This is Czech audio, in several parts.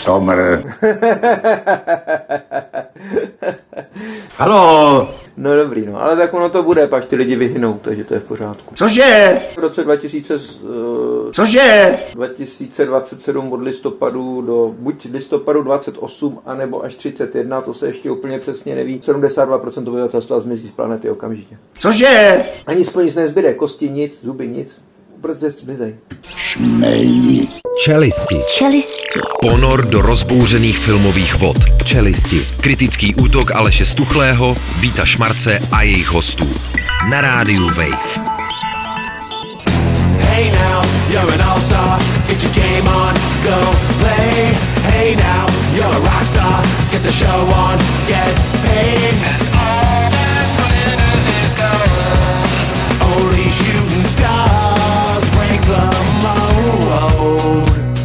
Somr. Halo, No dobrý, no, ale tak ono to bude, pak ty lidi vyhynou, takže to je v pořádku. cože? V roce 2000, uh, Cože? 2027 od listopadu do buď listopadu 28, anebo až 31, to se ještě úplně přesně neví, 72% obyvatelstva zmizí z planety okamžitě. Cože? Ani spolu nic nezbyde, kosti nic, zuby nic, prostě zmizej. Šmelí. Čelisti. Čelisti. Ponor do rozbouřených filmových vod. Čelisti. Kritický útok Aleše Stuchlého, Víta Šmarce a jejich hostů. Na rádiu Wave. Hey now, you're an all-star. Get your game on, go play. Hey now, you're a rock star. Get the show on, get paid.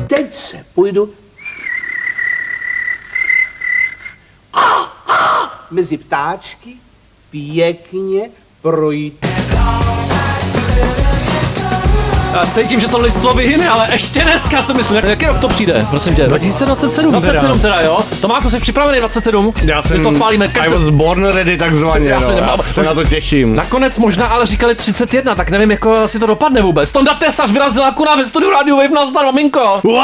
Teď se půjdu mezi ptáčky pěkně projít. Já cítím, že to lidstvo vyhyne, ale ještě dneska si myslím, jaký rok to přijde, prosím tě. 2027 27 teda, jo? Tomáko, jsi připravený 27? Já jsem, My to chválíme I každou... was born ready takzvaně, Já já, se no, nemám- já se na to těším. Nakonec možná ale říkali 31, tak nevím, jak si to dopadne vůbec. Tonda Tesař vyrazil akurát ve studiu Radio Wave, nazdar, maminko. Wow!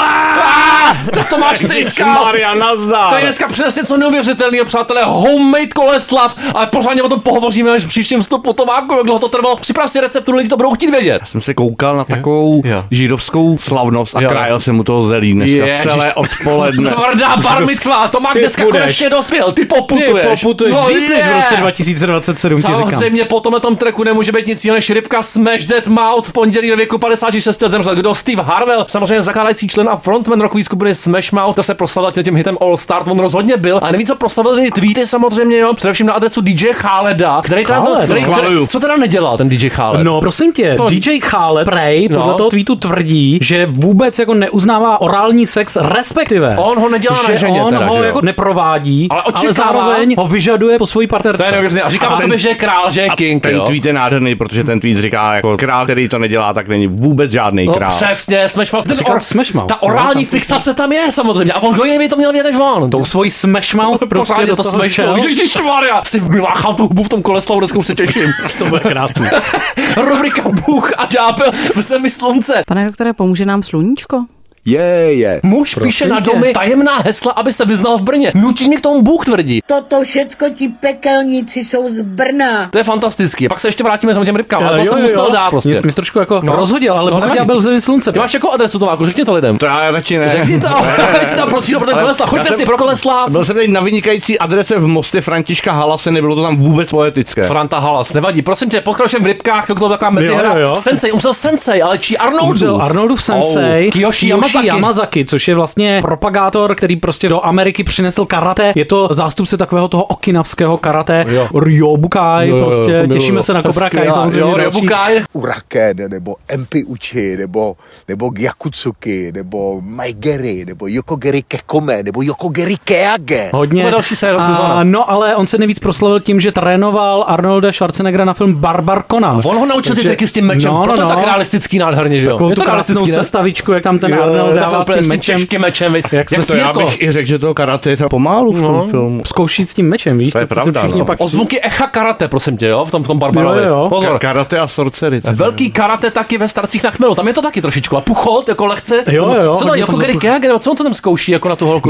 Tomáš Tejskal. Maria, nazdar. Tady dneska přines něco neuvěřitelného, přátelé, homemade koleslav, ale pořádně o tom pohovoříme až v příštím vstupu. Tomáku, jak dlouho to trvalo. Připrav si recepturu, lidi to budou chtít vědět. jsem se koukal na takovou Jo. židovskou slavnost a Jo. krájel jsem mu toho zelí dneska Ježiš. celé odpoledne. Tvrdá bar mitzvah, Tomák Ty dneska půjdeš. konečně dospěl, ty poputuješ. Ty poputuješ no, dřív než v roce 2027, ti říkám. Samozřejmě po tomhle tom treku nemůže být nic jiného než rybka Smash Dead Mouth v pondělí ve věku 56 let zemřel. Kdo? Steve Harwell, samozřejmě zakládající člen a frontman rockové skupiny Smash Mouth, ta se proslavil tím hitem All Star, on rozhodně byl. A neví, co proslavil ty tweety samozřejmě, jo, především na adresu DJ Khaleda, který Khaled, který, který, chvaluju. co teda nedělal ten DJ Khaled? No, prosím tě, To- DJ Khaled Prej No. podle toho tweetu tvrdí, že vůbec jako neuznává orální sex, respektive. On ho nedělá že na ženě on teda, ho že jo? jako neprovádí, Ale ale, očekává- zároveň ho vyžaduje po svojí partnerce. to je. A říká o ten- sobě, že je král, že je king, Ten jo? tweet je nádherný, protože ten tweet říká, jako král, který to nedělá, tak není vůbec žádný No král. přesně, Smash Mouth. Ten Ta no, orální fixace tam je samozřejmě. A on kdo jiný by to měl vědět než on? Tou svojí mouth prostě do to toho Smash šel. Mouth. Ježišmarja. Si vymáchal tu hubu v tom koleslavu, dneska už se těším. To bude krásný. Rubrika Bůh a ďábel v zemi slunce. Pane doktore, pomůže nám sluníčko? Je, je. Muž píše na tě. domy tajemná hesla, aby se vyznal v Brně. Nutí mě k tomu Bůh tvrdí. Toto všecko ti pekelníci jsou z Brna. To je fantastický. Pak se ještě vrátíme s těm rybkám. Ale to Jo, jsem jo, musel jo. dát prostě. Mě jsi mi trošku jako No. rozhodil, ale No, já byl v zemi slunce. Ty máš jako adresu Tomáku, řekni to lidem. To já radši ne. Řekni to, si tam prosím pro ten já Choďte si pro koleslav. Byl jsem teď na vynikající adrese v Mostě Františka Halase, nebylo to tam vůbec poetické. Franta Halas, nevadí. Prosím tě, pokračujeme v rybkách, to byla taková mezihra. Sensei, umřel Sensei, ale čí Arnoldův. Arnoldův sensei, Kiyoshi Yamazaki. Yamazaki, což je vlastně propagátor, který prostě do Ameriky přinesl karate. Je to zástupce takového toho okinavského karate. Jo. Ryobukai, Jo, jo, prostě miluju. těšíme se na Cobra Kai samozřejmě. Jo. Ryobukai. Uraken, nebo Empi Uchi, nebo, nebo Gyakutsuki, nebo Maigeri, nebo Yokogeri Kekome, nebo Yokogeri Keage. Hodně. Bude další série, A, no, ale on se nejvíc proslavil tím, že trénoval Arnolda Schwarzeneggera na film Barbar Conan. On ho naučil ty Takže- triky s tím mečem, no, proto no, je tak no. realistický nádherně, že jo? Takovou tu to krásnou sestavičku, jak tam ten Jo, Arnold takhle dává s tím s tím mečem. těžkým mečem, viď? Jak jsme Jak to To já Sírko. bych i řekl, že to karate je to pomálu v tom No. filmu. Zkoušít s tím mečem, víš? To je si pravda, no. pak O zvuky echa karate, prosím tě, jo, v tom, v tom Barbarovi. Jo, jo. Pozor. Ka- Karate a sorcery. to- Velký karate taky ve starcích na chmelu, tam je to taky trošičku. A puchol, jako lehce. Jo, jo, Co to, hodně jako to- nebo co on to tam zkouší jako na tu holku?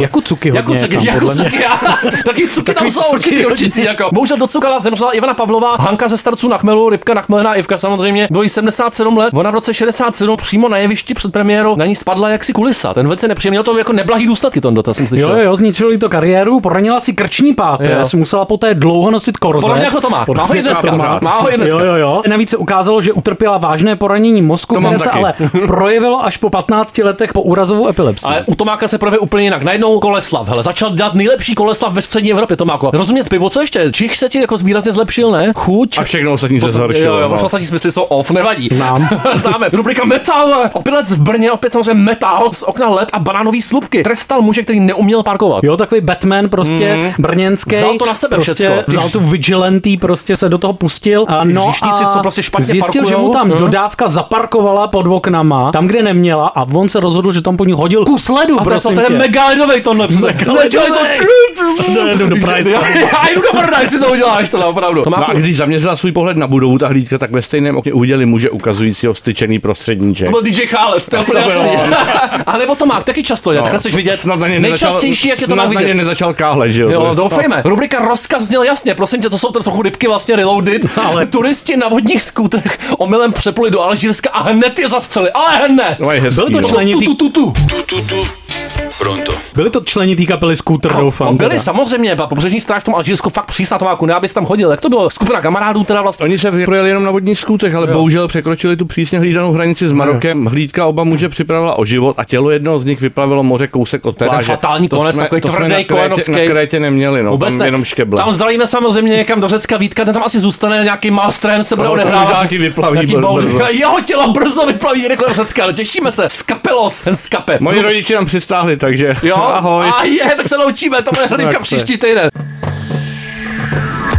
Hodně tam, podle mě. jakucuky, já. Taky cuky tam jsou cuky určitý, hodně. určitý, jako. Bohužel docukala, zemřela Ivana Pavlová, Hanka ze starců na chmelu, rybka nachmelená Ivka samozřejmě, bylo jí 77 let. Ona v roce 67 přímo na jevišti před premiérou na ní spadla jaksi kulisa. Ten velice nepříjemný, měl to jako neblahý důsledky, to dotaz jsem slyšel. Jo, jo, zničilo jí to kariéru, poranila si krční páteř, musela poté dlouho nosit korzet. Podobně jako Tomák. Má ho i dneska. jako Tomák. Má ho i dneska. Jo, jo, jo. Navíc se ukázalo, že utrpěla vážné poranění mozku, To které se taky. ale projevilo až po 15 letech po úrazovou epilepsii. Ale u Tomáka se projeví úplně jinak. Najednou Koleslav, hele, začal dělat nejlepší Koleslav ve střední Evropě, Tomáko. Rozumět pivo, co ještě? Čich se ti jako výrazně zlepšil, ne? Chuť. A všechno ostatní se zhoršilo. Jo, jo, no. ostatní smysly jsou off, nevadí. Nám. Známe. Rubrika Metal. Opilec v Brně, opět samozřejmě metal. Vrhal z okna led a banánový slupky. Trestal muže, který neuměl parkovat. Jo, takový Batman prostě Mhm. brněnský. Vzal to na sebe prostě všecko. Vzal tu vigilantý, prostě se do toho pustil. A Ty no a co prostě špatně zjistil, že parkujou. mu tam Mhm. dodávka zaparkovala pod oknama, tam, kde neměla a on se rozhodl, že tam po ní hodil kus ledu, A prosím to je mega ledovej tohle. Jdu do. Já jdu do jestli to uděláš, to opravdu. No a když zaměřila svůj pohled na budovu ta hlídka, tak ve stejném okně uviděli muže ukazujícího styčený prostředníček. To byl DJ Khaled, to je jasný. A nebo to má taky často, no, takhle chceš vidět. Snad na ně Nejčastější, jak je to má na vidět. ně nezačal káhle, že jo? Jo, doufejme. Rubrika rozkaz zněl jasně, prosím tě, to jsou trochu rybky vlastně reloaded. Ale... Turisti na vodních skútrech omylem přepluli do Alžírska a hned je zastřeli, ale hned. No, je hezký, Byli to no. členi Tu, tý, tu, tu, tu. Pronto. byli to členi té kapely Scooter, doufám. No, byli teda. samozřejmě, a pobřežní stráž v tom Alžírsku fakt přísná Tomáku, ne abys tam chodil. Jak to bylo? Skupina kamarádů teda vlastně. Oni se projeli jenom na vodních skutech, ale bohužel překročili tu přísně hlídanou hranici s Marokem. Hlídka oba muže připravila o život a tělo jednoho z nich vyplavilo moře kousek od je ten pláže. fatální To konec, jsme- takový to jsme tvrdý na Krétě, kojenovský. na Krétě neměli, no, tam ne. jenom škeble. Tam zdalíme samozřejmě někam do Řecka Vítka, ten tam asi zůstane, nějaký malstrem se bude No, odehrávat. nějaký vyplaví Nějaký br- bouř- brzo. Jeho tělo brzo vyplaví rychle do Řecka, no těšíme se. Skapelos, ten skape. Moji rodiče nám přistáhli, takže Jo, ahoj. a je, tak se loučíme, to bude se. příští týden.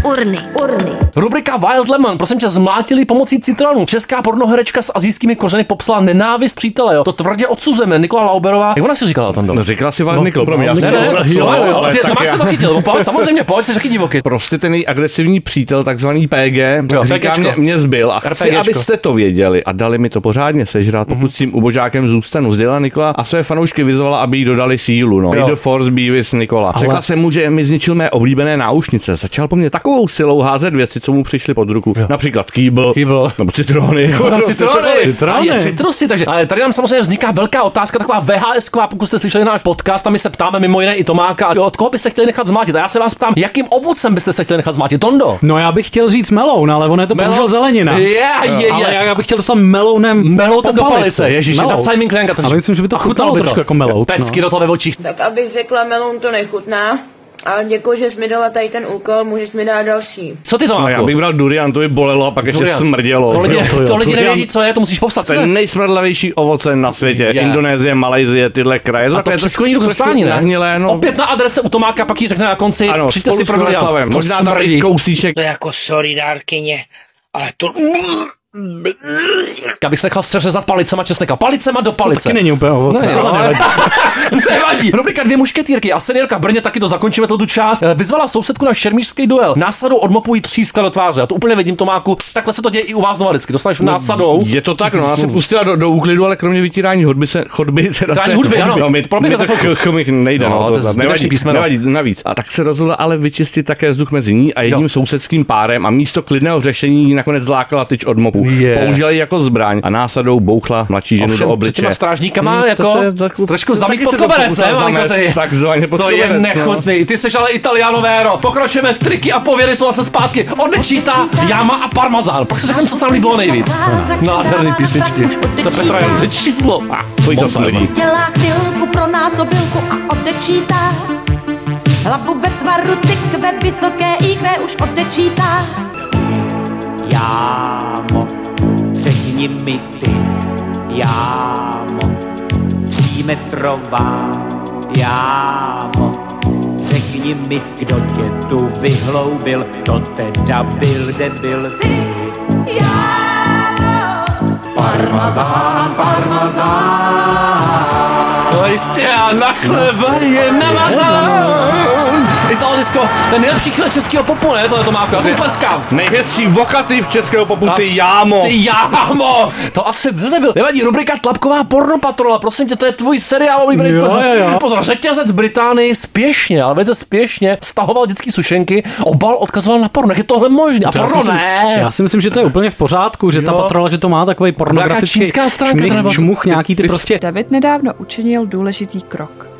Urny, urny. Rubrika Wild Lemon, prosím tě, zmlátili pomocí citronu. Česká pornoherečka s azijskými kořeny popsala nenávist přítele, jo. To tvrdě odsuzujeme. Nikola Lauberová. Jak ona si říkala o tom? No, říkala si Val No, Nikol, pro mě, já jsem Ne, ale ty, no, Max se to chytil, pojď, samozřejmě, pojď, jsi taky divoký. Prostě ten její agresivní přítel, takzvaný PG, Jo, říká, mě, mě zbyl a chci, abyste to věděli a dali mi to pořádně sežrat, pokud s tím ubožákem zůstanu. Sdělila Nikola a své fanoušky vyzvala, aby jí dodali sílu. No. The force be with Nikola. Řekla jsem mu, že mi zničil mé oblíbené náušnice. Začal po mně takovou silou házet věci, co mu přišly pod ruku. Například kýbl, Kýbl. nebo citrony. Citrony. Citrony. A je citrusy, takže ale tady nám samozřejmě vzniká velká otázka, taková VHS, pokud jste slyšeli náš podcast, a my se ptáme mimo jiné i Tomáka, od koho byste chtěli nechat zmátit. A já se vás ptám, jakým ovocem byste se chtěli nechat zmátit? Tondo. No já bych chtěl říct meloun, ale on je to bohužel zelenina. Je, je, je. Ale já, bych chtěl dostat melounem Meloutem do palice, ježiš, na Melout. Simon Klenka to Ale myslím, že by to chutnalo by to. trošku jako melout. Pecky no. do toho ve očích. Tak abych řekla, melon to nechutná. Ale děkuji, že jsi mi dala tady ten úkol, můžeš mi dát další. Co ty to No, já bych bral durian, to by bolelo a pak ještě Durian. smrdělo. To lidi, Jo, to jo, to lidi durian. nevědí, co je, to musíš popsat. To To je je? nejsmrdlavější ovoce na světě. Je. Indonésie, Malajzie, tyhle kraje. A to v Česku nikdo k trošku dostání, ne? Nahnilé, no. Opět na adrese u Tomáka, pak ji řekne na konci, Ano, přijďte si pro. To Možná tam i kousíček. To je jako sorry dárkyně, ale to... Já bych se nechal seřezat palicema česneka. Palicema do palice. Taky není úplně ovoce, Ne, ale no, nevadí. Nevadí. Rubrika dvě mušketýrky a seniorka v Brně taky to zakončíme tu část. Eh, Vyzvala sousedku na šermířský duel. Násadou odmopují tříska do tváře. Já to úplně vidím, Tomáku. Takhle se to děje i u vás doma vždycky. Dostaneš násadou. Je to tak, no, ona se pustila do, do úklidu, ale kromě vytírání hudby se, chodby, teda Vytírání se, hudby, ano. no, my, my za to chvilku. ch, chmik nejde, No, no, to je to, to nevadí, písmeno. nevadí, navíc. A tak se rozhodla ale vyčistit také vzduch mezi ní a jedním sousedským párem a místo klidného řešení nakonec zlákala tyč od mopu. Je. Použila ji jako zbraň a násadou bouchla mladší ženu Ovšem, do před obličeje. těma strážníkama Hmm, jako to se chvilku- trošku to zamít pod se to koberec, ne, se- Takzvaně pod To je no. nechutný. Ty seš ale Italiano Vero. Pokračujeme, triky a pověry jsou zase zpátky. Odečítá Jama a Parmazán. Pak si řekneme, co se nám líbilo nejvíc. Nádherný písničky. To je Petra Jan, to je číslo. A, Co jí to smrdí? Dělá chvilku pro násobilku a odečítá. Hlavu ve tvaru tyk ve vysoké IQ už odečítá. Jámo, řekni mi ty, jámo, třímetrová, jámo, řekni mi, kdo tě tu vyhloubil, to teda byl debil ty. Parmazán, parmazán. No jistě, a na chleba je namazán. To je nejlepší chvíle českého popu, ne? Tohle to má já mu tleskám. Nejhezčí vokativ českého popu, A- ty jámo. Ty jámo! To asi byl nebyl. Nevadí, rubrika Tlapková pornopatrola, prosím tě, to je tvůj seriál oblíbený. Jo, jo, jo. Pozor, řetězec Británii spěšně, ale velice spěšně stahoval dětský sušenky, obal odkazoval na porno. Jak je tohle možné? A To já si porno myslím- ne. Já si myslím, že to je úplně v pořádku, že ta Jo. patrola, že to má takový pornografický čínská stránka čmich, třeba- čmuch, nějaký ty prostě David nedávno učinil důležitý krok.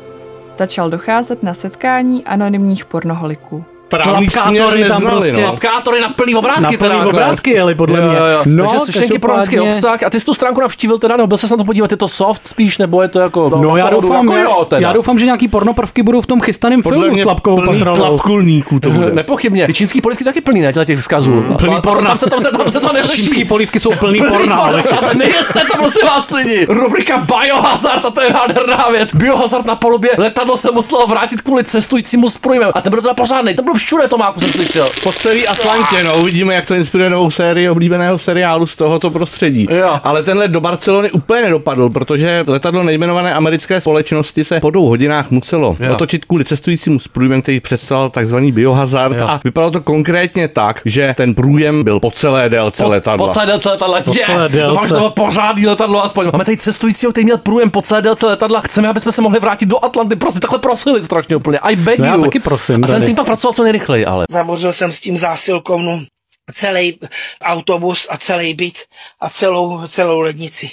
Začal docházet na setkání anonymních pornoholiků. Právní směr tam prostě. no. Tlapkátory na plný obrátky. Na plný teda obrátky jeli, podle jo, mě. Jo, jo. No, Takže slyšenky pro lidský obsah. A ty jsi tu stránku navštívil teda, nebo byl se na to podívat, je to soft spíš, nebo je to jako... No já opravdu doufám, jako já, jo, teda. já doufám, že nějaký pornopravky budou v tom chystaném Podle filmu s mě tlapkovou plný patrolou. tlapkulníků to bude. Nepochybně. Ty čínský polivky taky plný, ne, těle těch vzkazů. Mm, plný porna. Tam se, tam se, tam se to neřeší. Čínský polívky jsou plný porna, nejeste to, prosím vás, lidi. Rubrika Biohazard, a to je nádherná věc. Biohazard na palubě, letadlo se muselo vrátit kvůli cestujícímu s průjmem. A ten byl teda pořádný, ten byl všude, Tomáku, jsem slyšel. Po celý Atlantě, no, uvidíme, jak to inspiruje novou sérii oblíbeného seriálu z tohoto prostředí. Jo. Ale tenhle do Barcelony úplně nedopadl, protože letadlo nejmenované americké společnosti se po dvou hodinách muselo Jo. otočit kvůli cestujícímu s průjmem, který představil takzvaný biohazard. Jo. A vypadalo to konkrétně tak, že ten průjem byl po celé délce letadla. Po celé délce letadla. Po Je, celé délce. Doufám, že to bylo pořádný letadlo aspoň. Máme tady cestujícího, který měl průjem po celé délce letadla. Chceme, aby jsme se mohli vrátit do Atlanty. Prosím, takhle prosili strašně úplně. I beg No já you. taky prosím A ten tým pak pracoval co nejrychleji, ale. Zabořil jsem s tím zásilkovnu celý autobus a celý byt a celou, celou lednici.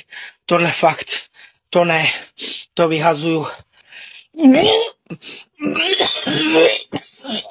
Tohle fakt, to ne, to vyhazuju.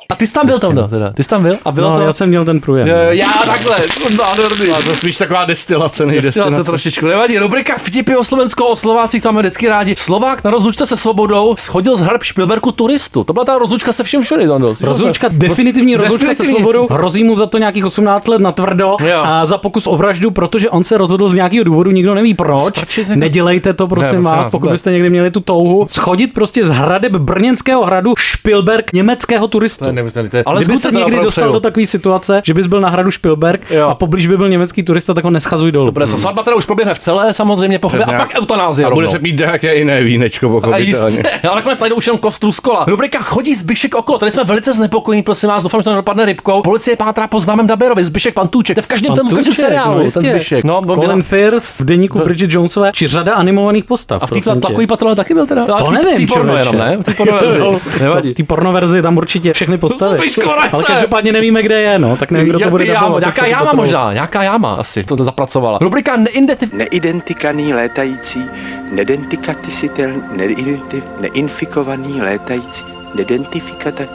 A ty jsi tam byl tam, no, teda. Ty jsi tam byl a bylo No, to. já jsem měl ten průjem. Eh, Já takhle, nádherný. A to je spíš taková destilace, než Destilace destilace. trošičku nevadí. Rubrika vtipy o Slovensku, o Slovácích, tam máme vždycky rádi. Slovák na rozlučce se svobodou schodil z hrb Špilberku turistu. To byla ta rozlučka se všem všude, Tondo. Rozlučka, definitivní rozlučka se Definitivní. svobodou. Hrozí mu za to nějakých 18 let na tvrdo Jo. a za pokus o vraždu, protože on se rozhodl z nějakého důvodu, nikdo neví proč. Strčit Nedělejte to, prosím Ne, vás, pokud byste někdy měli tu touhu. Schodit prostě z hradeb brněnského hradu Špilberg německého turistu. To je nemyslitelné. Ale Ale Kdyby se to někdy dostal přeju. do takové situace, že bys byl na hradu Špilberg Jo. a poblíž by byl německý turista, tak ho neschazuj dolů. Dobré, Hmm. svatba teda už proběhne v celé, samozřejmě pochopě, a pak eutanázie A bude se pít nějaké jiné vínečko, A pochopitelně. Ale nakonec najdou už jenom kostru z kola. Rubrika chodí Zbyšek okolo. Tady jsme velice znepokojení, prosím vás, doufám, že to nedopadne rybkou. Policie pátrá po známém Daberovi, Zbyšek Pantůček. To je v každém filmu, v každém Pantůček, seriálu. no, ten. Zbyšek. No, byl- Colin Firth v deníku Bridget Jonesové, či řada animovaných postav. a v té tlakový patrole taky byl teda. To v té- v té nevím, porno jenom, ne? V té porno verzi. Jo, Nevadí. V té porno verzi tam určitě všechny postavy. Nese! Ale každopádně nevíme, kde je, no, tak nevím, kdo to bude ty jáma, nějaká to jáma možná, nějaká jáma asi, to, to zapracovala. Rubrika neidentif... Neidentikovaný létající, nedentikatisitel, neidentif, neinfikovaný létající, nedentifikatel,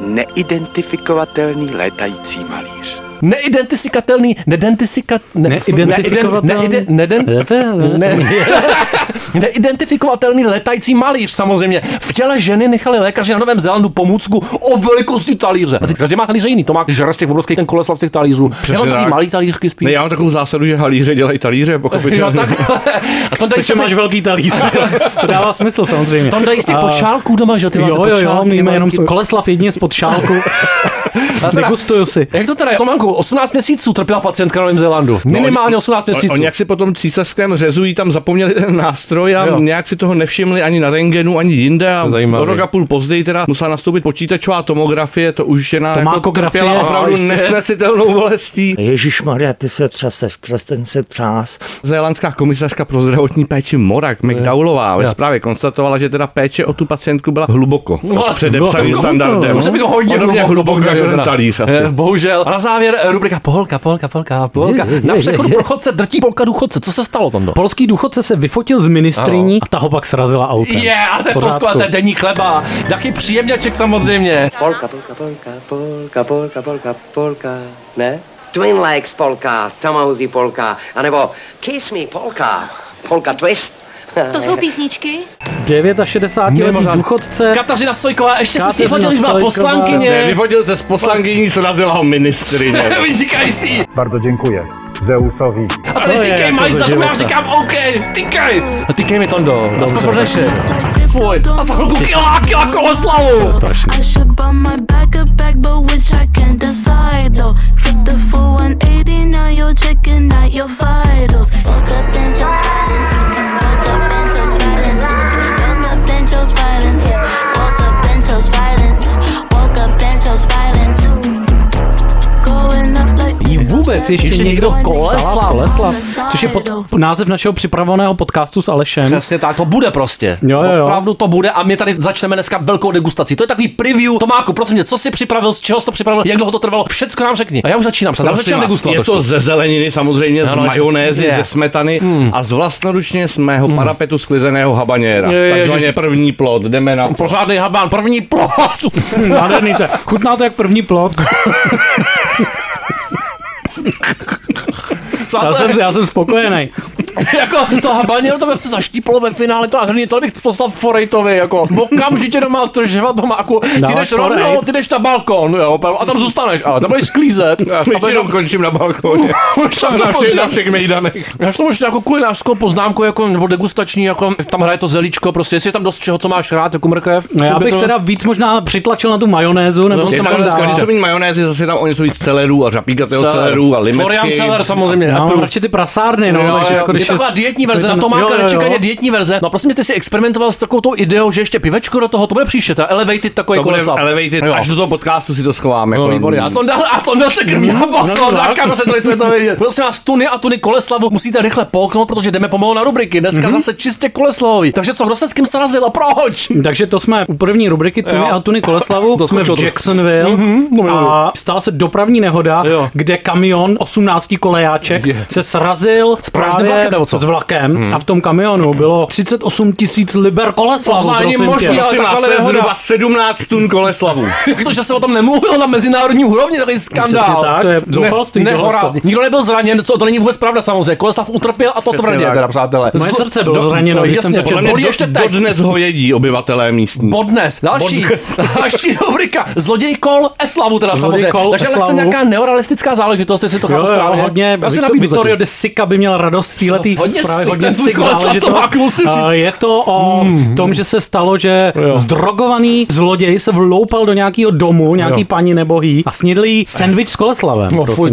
neidentifikovatelný létající malíř. Neidentifikatelný, neidentifikat... Ne, Neidentifikovatelný. neide- ne, neidentifikovatelný letající malíř samozřejmě. V těle ženy nechali lékaři na Novém Zélandu pomůcku o velikosti talíře. A teď každý má talíře jiný. To má žere z těch obrovských ten koleslav těch talířů. Já mám tak. malý talířky spíš. Ne, já mám takovou zásadu, že halíře dělají talíře, Jo, pochopitelně. tak, a to dají Takže máš velký talíř. to dává smysl samozřejmě. Tam dají z těch podšálků doma, že jo? Ty Jo, jo, jo, my máme jenom koleslav jedině z podšálku. Degustuju si. Jak to teda je? Tomanku, 18 měsíců trpěla pacientka na Novém Zélandu. Minimálně 18 měsíců. Oni jak si potom císařském řezují tam zapomněli ten nástroj a Jo. nějak si toho nevšimli ani na rengenu, ani jinde a To o rok a půl později teda musela nastoupit počítačová tomografie, to už žena jako trpěla No, opravdu nesnesitelnou bolestí. Ježíš Maria, ty se třeseš, přes ten se třás. Zélandská komisařka pro zdravotní péči Morak McDowellová ve zprávě konstatovala, že teda péče o tu pacientku byla hluboko No, předepsaným hluboko. standardem. To by to hodně Podobně hluboko jako ten talíř asi. Eh, Bohužel. A na závěr rubrika Polka, Polka, Polka, Polka. Je, je, Na přechodu pro chodce drtí Polka důchodce. Co se stalo, Tondo? Polský důchodce se vyfotil s ministriní a ta ho pak srazila autem. Je, a to je V pořádku. Polsko, a to je denní chleba. Taky příjemňaček samozřejmě. Polka, polka, polka, polka, polka, polka, polka, ne? Twin Legs polka, Tamauzi polka, anebo Kiss Me polka, polka twist. To jsou písničky? 69 letý důchodce. Kateřina Sojková ještě se si vyfotila, když byla poslankyně. Vyvodil se z poslankyní, srazila ho ministrině. Vynikající. Bardzo dziękuję Zeusowi. A tady To je tykej mají za to, já říkám OK, tykej. A tykej mi Tondo, aspoň Dobře, pro dnešek. Fuj, a za chvilku kila, kila. Strašný. The full 180, now you're checking out your vitals. Woke up and chose vůbec ještě, Ještě někdo Koleslav. Koleslav, což je pod název našeho připravovaného podcastu s Alešem. Přesně tak, to bude prostě. Jo, jo, jo. Opravdu to bude a my tady začneme dneska velkou degustací. To je takový preview. Tomáku, prosím mě, co jsi připravil, z čeho jsi to připravil, jak dlouho to trvalo, všecko nám řekni. A já už začínám. Já už začínám vás, degustovat. je to trošku. ze zeleniny samozřejmě, z Ano, majonézy, je. ze smetany a z vlastnoručně z mého parapetu sklizeného habaněra. Je, je, Takzvaně ježiš. první plod, jdeme na. Pořádný habán, první plot. Nádherný to je. Chutná to jak první plot. Já jsem, já jsem spokojený. jako to habanero to by se zaštíplo ve finále, to hrný, to bych poslal Forejtovi, jako okamžitě do Masterchefa Tomáku, ty jdeš rovnou, ty jdeš na balkon, jo, a tam zůstaneš, ale tam budeš sklízet. Já většinou končím na balkoně. na, všech, na všech mejdanech. Já to možná jako kulinářskou poznámku, jako, nebo degustační, jako tam hraje to zelíčko, prostě, jestli je tam dost čeho, co máš rád, jako mrkev. No já bych to- teda víc možná přitlačil na tu majonézu, nebo No, tam tam dává. dneska, co méně majonézy, zase tam o něco víc celerů a řapíkatého Celer. celerů a limetky. Florian Celer samozřejmě. Pro- radši ty prasárny, no, takže jako když je taková dietní verze, na to má Jo, jo, jo. nečekaně dietní verze. No prosím ty jsi experimentoval s takovou tou ideou, že ještě pivečko do toho, to bude příště, ta elevated takový koleslav. elevated, Jo. až do toho podcastu si to schováme. No, jako- výborně. A to, a to se krmí na baso, no, na kameře, to vědět. Prosím vás, tuny a tuny koleslavu musíte rychle polknout, protože jdeme pomalu na rubriky. Dneska zase čistě koleslavový. Takže co, kdo se s kým srazil a proč? Takže to jsme u první rubriky Tuny Jo. a Tuny Koleslavu, To jsme v. Jacksonville jo. a stala se dopravní nehoda, Jo. kde kamion 18 kolejáček Je. se srazil s prázdným právě nebo co? s vlakem a v tom kamionu bylo 38 tisíc liber Koleslavu, prosím možný, ale takhle to je nehoda. zhruba 17 tun koleslavu. Jak to, že se o tom nemluvil na mezinárodní úrovni, takový skandál. Tak, to je zoufalství, Ne, to. Nikdo nebyl zraněn, co, to není vůbec pravda samozřejmě. Koleslav utrpěl a to Přesně tvrdě, tak. teda přátelé. Moje srdce bylo do- zraněno, když jsem jasně, to Bolí ještě teď. Dodnes ho jedí obyvatelé místní. Bodnes. Další. Další rubrika. Zloděj kol Eslavu teda samozřejmě. kol Takže lehce Eslavu. nějaká neorealistická záležitost, jestli to chápu správně. hodně, Já si Victor- nabídnu Vittorio de Sica by měl radost z této Hodně zprávy, hodně sick záležitost. máku musím říct. A Je to o tom, že se stalo, že Jo. zdrogovaný zloděj se vloupal do nějakého domu, nějaký Jo. paní nebo jí a snědl jí sandwich s koleslavem. No, prosím fuj,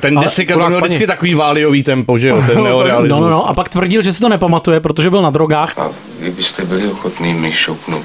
Ten desika měl paní. vždycky takový váliový tempo, že jo, ten No, neorealismus. no, no, a pak tvrdil, že si to nepamatuje, protože byl na drogách. A vy byste byli ochotný mi šoupnout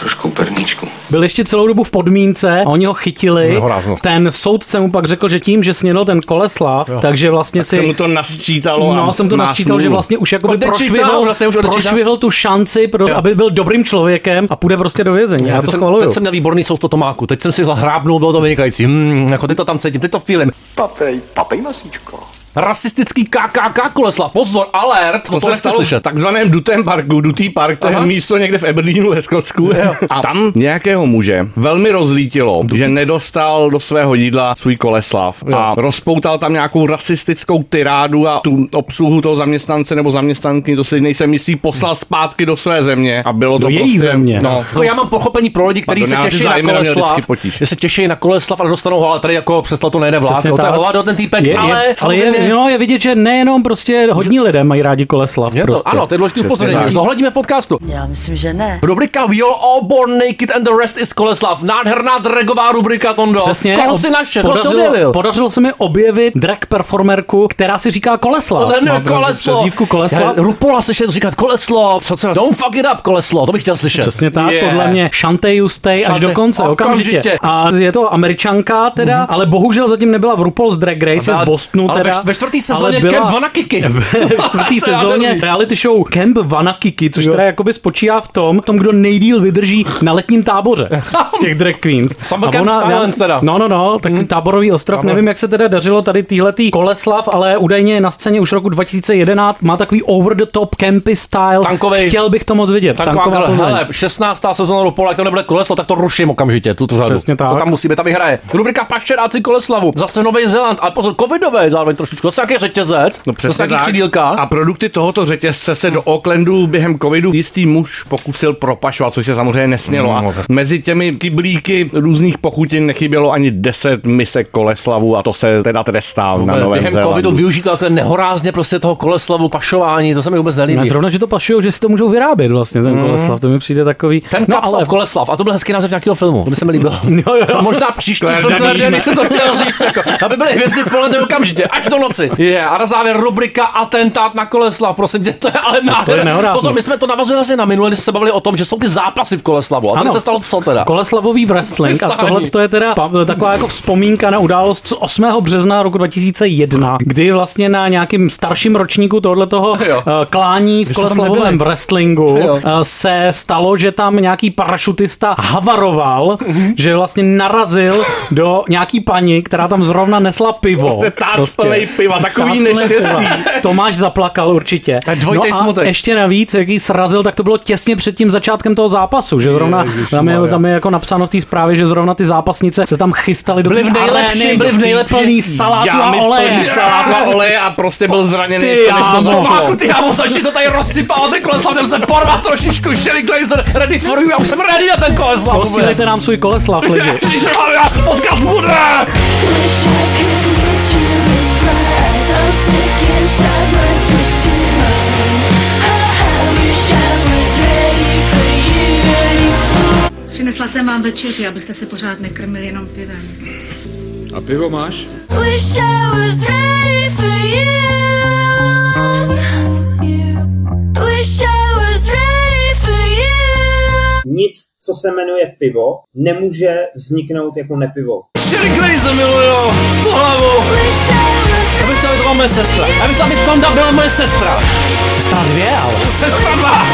trošku perníčku. Byl ještě celou dobu v podmínce a oni ho chytili. Nehoráznost. Ten soudce mu pak řekl, že tím, že snědl ten koleslav, Jo. takže vlastně Se si... mu to nasčítalo a No, jsem to nasčítal, že vlastně už jako Odečítal, prošvihl, vlastně už prošvihl tu šanci, pro, aby byl dobrým člověkem a půjde prostě do vězení. Já teď to jsem, schvaluju. teď jsem měl výborný sousto Tomáku, teď jsem si hrábnul, bylo to vynikající. Hmm, jako teď to tam cítím, teď to feeling. Papej, papej masíčko. Rasistický KKK Koleslav, pozor, alert, To se nechci stalo. v slyšet. takzvaném Dutém parku, Dutý park, to je Aha. místo někde v Aberdeenu ve Skotsku. A tam nějakého muže velmi rozlítilo, že nedostal do svého jídla svůj koleslav a rozpoutal tam nějakou rasistickou tyrádu a tu obsluhu toho zaměstnance nebo zaměstnanky, to si nejsem jistý, poslal zpátky do své země a bylo Do to její prostě, země. No, Jako já mám pochopení pro lidi, kteří se těší na Koleslav, že se těší na Koleslav, ale dostanou ho, ale tady jako přesto to nejde vlák, no, to je ten týpek, je, je, ale, ale je, no, je vidět, že nejenom prostě hodní lidé mají rádi koleslav. Je to, prostě. ano, to je důležité upozornění. Zohledníme v podcastu. Já myslím, že ne. Rubrika We are all born naked and the rest is Koleslav. Nádherná dragová rubrika, Tondo. Přesně. Koho si našel? Koho podařilo, objevil? podařilo se mi objevit drag performerku, která si říká Koleslav. Ale ne, Má prostě koleslo. Přezdívku Koleslav. Já, Rupola slyšet říkat koleslo. Co, co? Don't fuck it up, koleslo. To bych chtěl slyšet. Přesně tak, Yeah. podle mě šantej justej až do konce, okamžitě. okamžitě. A je to američanka teda, ale bohužel zatím nebyla v RuPaul's Drag Race, z Bostonu ve teda. ve čtvrtý sezóně byla- Camp Vanakiki. Ve čtvrtý sezóně reality show Camp Vanakiki, což Jo. teda jakoby spočívá v tom, tom, kdo nejdíl vydrží na letním táboře z těch drag queens. Summer A Camp Island teda. No, no, no, tak táborový ostrov, Tábor. nevím, jak se teda dařilo tady týhletý Koleslav, ale údajně je na scéně už roku 2011, má takový over the top campy style. Tankovej. Chtěl bych to moc vidět. Taková, Tanková hele, hele, 16. sezóna Rupola, jak to nebude koleslo, tak to ruším okamžitě, tuto řadu. Přesně tak. To tam musí být, ta vyhraje. Rubrika Pašeráci Koleslavu. Zase Nový Zéland, ale pozor, covidové zároveň trošičku. Zase jaký řetězec, No zase přesně jaký tak. křidílka. A produkty tohoto řetězce se do Aucklandu během covidu jistý muž pokusil propašovat, což se samozřejmě nesmělo. No, A mezi těmi kyblíky různých pochutin nechybělo ani 10 misek koleslavu a to se teda trestá na Novém Během Zélandu. covidu využít to takhle nehorázně prostě toho koleslavu, pašování, to se mi vůbec nelíbí. Ne, zrovna, že to pašujou, že si to můžou vyrábět vlastně, ten Mm. Koleslav, to mi přijde takový. Ten no, kapslav, ale... Koleslav, a to byl hezký název nějakého filmu, to by se mi líbilo. Jo, jo. A možná příští To je film, to jsem to chtěl říct, jako, aby byly hvězdy v poledne okamžitě, až do noci. Je, a na závěr rubrika Atentát na Koleslav, prosím tě, to je ale nádhera. nehoráznost. Pozor, my jsme to navazujeme asi na minulé, když jsme se bavili o tom, že jsou ty zápasy v Koleslavu. A tady Ano. se stalo co teda? Koleslavový wrestling a tohle to je teda taková jako vzpomínka na událost z 8. března roku 2001, kdy vlastně na nějakým starším ročníku tohle toho Jo. klání v koleslavovém wrestlingu Jo. eh, se stalo, že tam nějaký parašutista havaroval, Mhm. že vlastně narazil do nějaký paní, která tam zrovna nesla pivo. Prostě plnej piva, takový neštěstí. piva. Tomáš zaplakal určitě. dvojitej no a smutek. ještě navíc, jak jí srazil, tak to bylo těsně před tím začátkem toho zápasu, že zrovna Ježiši tam je, tam je jako napsáno v té zprávě, že zrovna ty zápasnice se tam chystali do Byli v nejlepším, arény, byli v nejlepším. plný salátu a oleje. salátu a oleje a prostě byl zraněný, Ty ještě než to ty jámo, začni to tady rozsypat, ten Koleslav, jdem se porvat trošičku, Sherry Glazer, ready for you, já už jsem ready na ten Koleslav. Posílejte nám svůj koleslav, lidi. Ježišmarja, podcast bude! Přinesla jsem vám večeři, abyste se pořád nekrmili jenom pivem. A pivo máš? Wish I was ready for you. Wish I was ready for you. Nic, co se jmenuje pivo, nemůže vzniknout jako nepivo. Glazer, miluju, tu hlavu. Já bych chtěl, aby to byla moje sestra. Já bych chtěl, aby Tonda byla moje sestra. Sestra dvě, ale. Sestra dva.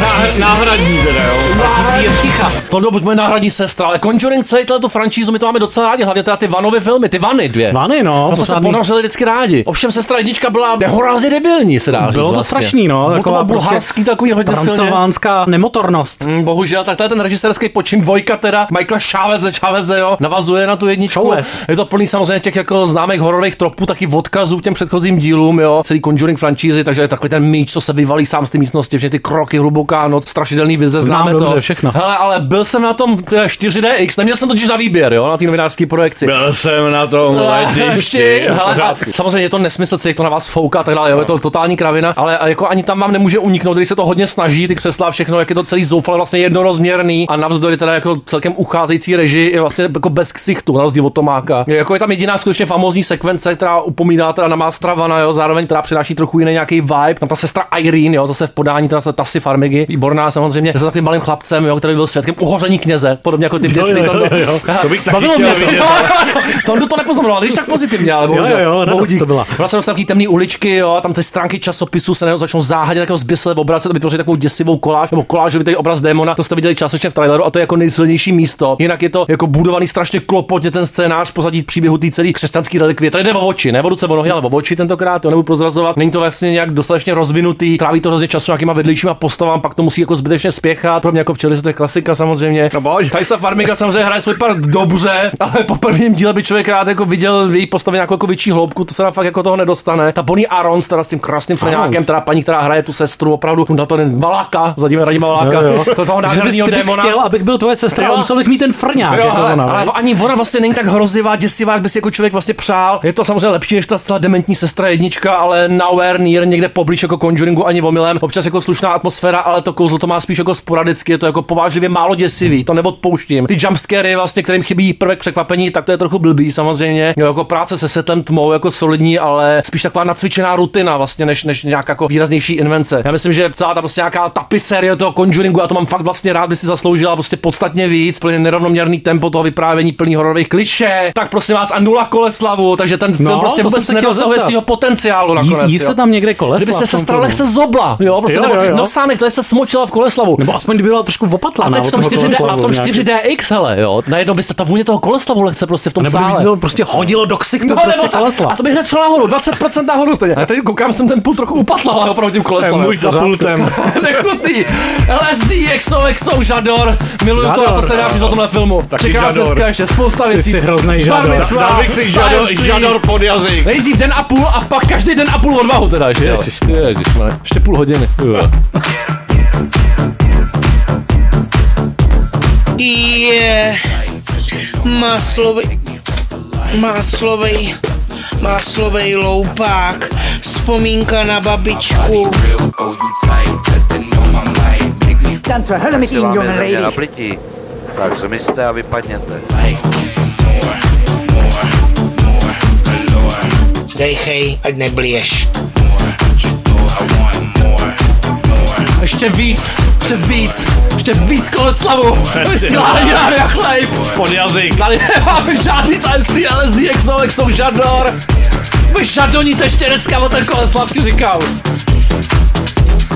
Náhra- Náhradní teda, jo. Vratící je ticha. Tondo, buď moje náhradní sestra, ale Conjuring celý tu franšízu my to máme docela rádi, hlavně teda ty vanové filmy, ty vany dvě. Vany, no, To jsme se ponořili vždycky rádi. Ovšem sestra jednička byla nehorázně debilní, se dá říct. Bylo to vlastně. strašný, no. Bylo to Taková bulharský prostě takový hodně. Transylvánská nemotornost. Mm, bohužel, tak to je ten režisérský počin dvojka teda, Michaela Chaveze, Chaveze, jo, navazuje na tu jedničku. Chavez. Je to plný samozřejmě těch jako známých hororových tropů, taky odkazů k těm předchozím dílům, jo, celý Conjuring franšízy, takže je takový ten míč, co se vyvalí sám z té místnosti, že ty kroky, hluboká noc, strašidelný vize, Znám známe dobře to. všechno. Hele, ale byl jsem na tom teda 4DX, neměl jsem totiž na výběr, jo, na té novinářské projekci. Byl jsem na tom letišti. Hele, a samozřejmě je to nesmysl, co to na vás fouká, tak dále, jo, je to totální kravina, ale jako ani tam vám nemůže uniknout, když se to hodně snaží, ty křesla, všechno, jak je to celý zoufale vlastně jednorozměrný a navzdory teda jako celkem ucházející režii je vlastně jako bez ksichtu, na rozdíl od Tomáka. Je, jako je tam jediná skutečně famózní sekvence, která upomíná teda na Mastera Vana, jo, zároveň která přináší trochu jiný nějaký vibe. Tam ta sestra Irene, jo, zase v podání teda se Tasy Farmigy, výborná samozřejmě, za takovým malým chlapcem, jo, který byl svědkem uhoření kněze, podobně jako ty v Jo, dětství. jo, Tondo. jo, jo. To bych Bavilo mě to. Tondu to nepoznamenal, když tak pozitivně, ale Jo, bohužel. jo, jo, Bohudík. to byla. Vlastně dostal temný uličky, jo, a tam ty stránky časopisu se najednou začnou záhadně takového zbysle obracet a vytvořit takovou děsivou koláž nebo kolážový obraz démona. To jste viděli částečně v traileru a to je jako nejsilnější místo. Jinak je to jako budovaný strašně klopotně ten scénář pozadí příběhu té celé křesťanské relikvie. Tady jde o oči, ne o ruce, o nohy, ale o oči tentokrát, to nebudu prozrazovat. Není to vlastně nějak dostatečně rozvinutý, tráví to hrozně času nějakýma vedlejšíma postavám, pak to musí jako zbytečně spěchat, pro mě jako včely, to je klasika samozřejmě. No bož. Tady se Farmiga samozřejmě hraje svůj part dobře, ale po prvním díle by člověk rád jako viděl v její postavě nějakou jako větší hloubku, to se nám fakt jako toho nedostane. Ta Bonnie Arons, teda s tím krásným Arons. teda paní, která hraje tu sestru, opravdu, tu na to Valáka, zadíme Radima Valáka, Jo, jo. to toho nádherného démona. chtěl, abych byl tvoje sestra, Jo. ale musel bych mít ten frňák. Jo, jako ale, ona, ale veď? ani ona vlastně není tak hrozivá, děsivá, jak by si jako člověk vlastně přál. Je to samozřejmě lepší než ta celá dementní sestra jednička, ale nowhere near někde poblíž jako Conjuringu ani omylem. Občas jako slušná atmosféra, ale to kouzlo to má spíš jako sporadicky, je to jako povážlivě málo děsivý, to neodpouštím. Ty jumpscary vlastně, kterým chybí prvek překvapení, tak to je trochu blbý samozřejmě. Jo, jako práce se setem tmou jako solidní, ale spíš taková nacvičená rutina vlastně, než, než nějaká jako výraznější invence. Já myslím, že celá ta prostě nějaká tapiserie toho Conjuringu, a to mám fakt vlastně rád, by si zasloužila prostě podstatně víc, plně nerovnoměrný tempo toho vyprávění plný hororových kliše. Tak prosím vás a nula koleslavu, takže ten film No, prostě to vůbec nedosahuje svého potenciálu Jí, nakonec. jí jo. se tam někde koleslav Kdyby se sestra lehce zobla, jo, prostě Jo, nebo jo, jo. nosánek, teď se smočila v koleslavu. Nebo aspoň kdyby byla trošku A opatlaná. teď v tom, toho 4D, a v tom nějaký. 4DX, hele, jo, najednou byste ta vůně toho koleslavu lehce prostě v tom sále. se to prostě hodilo do ksichtu, No, prostě nebo tak, koleslav. a to bych hned šel nahoru, 20% nahoru stejně. A teď koukám, jsem ten půl trochu upatlal opravdu tím koleslavem. Můj za pultem. Nechutný. LSD, XOXO, Žador. Miluju to, Žador, a to se dá říct o tomhle filmu. Čeká dneska ještě spousta věcí. jsi hroznej Žador. Dal bych si žador, pod jazyk. Nejdřív den a půl a pak každý den a půl odvahu teda, že jo? Ještě půl hodiny. Je máslovej, máslovej, máslovej loupák, vzpomínka na babičku. Jestli vám je země na plití, tak zmizte a vypadněte. Dejchej, ať neblíješ. Ještě víc, ještě víc, ještě víc koleslavu. Vysílání na Rachlejv. Pod jazyk. Tady nemáme žádný tajemství LSD, XO, XO, žador. Vy žadoníte ještě dneska o ten koleslav, ti říkám.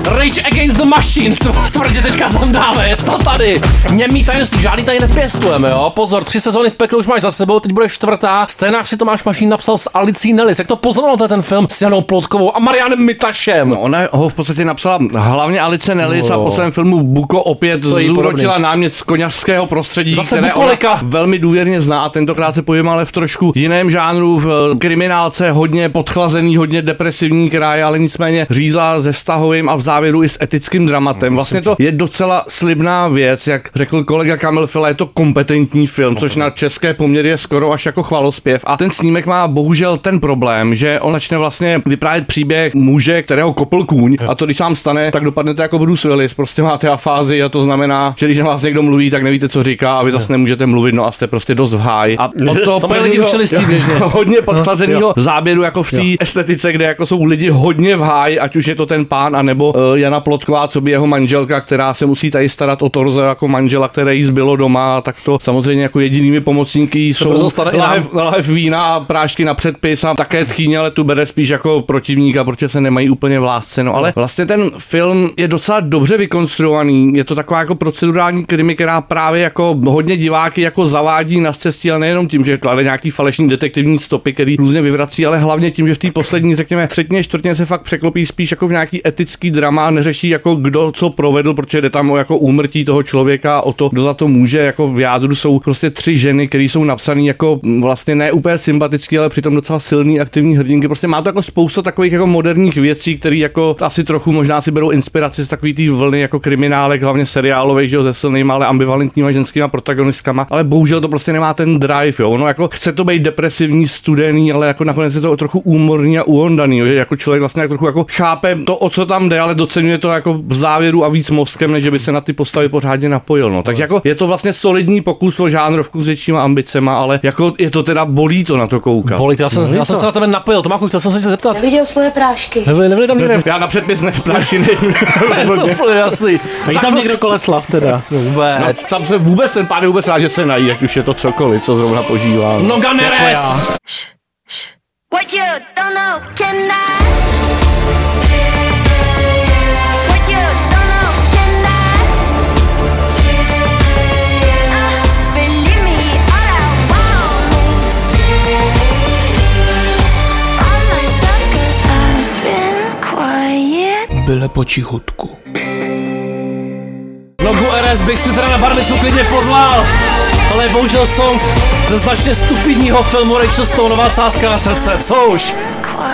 Rage Against the Machine, tv- tvrdě teďka zandáme, je to tady. Němý tajemství, žádný tady nepěstujeme, jo. Pozor, tři sezóny v peklu už máš za sebou, teď bude čtvrtá. Scénář si Tomáš Mašín napsal s Alicí Nellis. Jak to poznal ten film s Janou Plotkovou a Marianem Mitašem? No, ona ho v podstatě napsala hlavně Alice Nellis No. a po svém filmu Buko opět zúročila námět z koněřského prostředí, Zase které Bukolika. ona velmi důvěrně zná a tentokrát se pojím ale v trošku jiném žánru, v eh, kriminálce, hodně podchlazený, hodně depresivní kraj, ale nicméně řízla se vztahovým a v závěru i s etickým dramatem. Vlastně to je docela slibná věc, jak řekl kolega Kamil Fila, je to kompetentní film, což na české poměry je skoro až jako chvalospěv. A ten snímek má bohužel ten problém, že on začne vlastně vyprávět příběh muže, kterého kopl kůň a to, když se vám stane, tak dopadnete jako Bruce Willis, prostě máte afázi a to znamená, že když na vás někdo mluví, tak nevíte, co říká a vy zase nemůžete mluvit, no a jste prostě dost v háji. A od toho To lidi učili běžně. hodně podchlazeného Jo. záběru jako v té estetice, kde jako jsou lidi hodně v háji, ať už je to ten pán, anebo Jana Plotková, co by jeho manželka, která se musí tady starat o torzo jako manžela, které jí zbylo doma, tak to samozřejmě jako jedinými pomocníky jsou lahev, lahev vína a prášky na předpis a také tchýně, ale tu bere spíš jako protivníka, protože se nemají úplně v lásce. No ale vlastně ten film je docela dobře vykonstruovaný, je to taková jako procedurální krimi, která právě jako hodně diváky jako zavádí na cestě, ale nejenom tím, že klade nějaký falešný detektivní stopy, který různě vyvrací, ale hlavně tím, že v té poslední, řekněme, třetině, čtvrtině se fakt překlopí spíš jako v nějaký etický drama a neřeší jako kdo co provedl, protože jde tam o jako úmrtí toho člověka, o to, kdo za to může, jako v jádru jsou prostě tři ženy, které jsou napsané jako mm, vlastně ne úplně sympatický, ale přitom docela silný aktivní hrdinky. Prostě má to jako spousta takových jako moderních věcí, které jako asi trochu možná si berou inspiraci z takový té vlny jako kriminálek, hlavně seriálových, že jo, se silnýma, ale ambivalentníma ženskýma protagonistkama, ale bohužel to prostě nemá ten drive, jo. Ono jako chce to být depresivní, studený, ale jako nakonec je to trochu úmorný a uondaný, jo, že jako člověk vlastně jako trochu jako chápe to, o co tam jde, ale docenuje to jako v závěru a víc mozkem, než by se na ty postavy pořádně napojil. No. Takže jako je to vlastně solidní pokus o žánrovku s většíma ambicema, ale jako je to teda bolí to na to koukat. Bolí to, já jsem, já jsem se na tebe napojil, Tomáku, chtěl jsem se tě zeptat. Neviděl svoje prášky. Nebyli, nebyli tam někde. Já na předpis ne, prášky ne, to úplně jasný. A je tam někdo koleslav teda. Vůbec. No, sam se vůbec ten pán je vůbec rád, že se nají, ať už je to cokoliv, co zrovna požívá. Noga neres! What you don't know tonight. Byle potichutku. Nogu RS bych si teda na barmicu klidně pozval, ale bohužel song ze značně stupidního filmu Rachel Stoneová sázka na srdce, co už?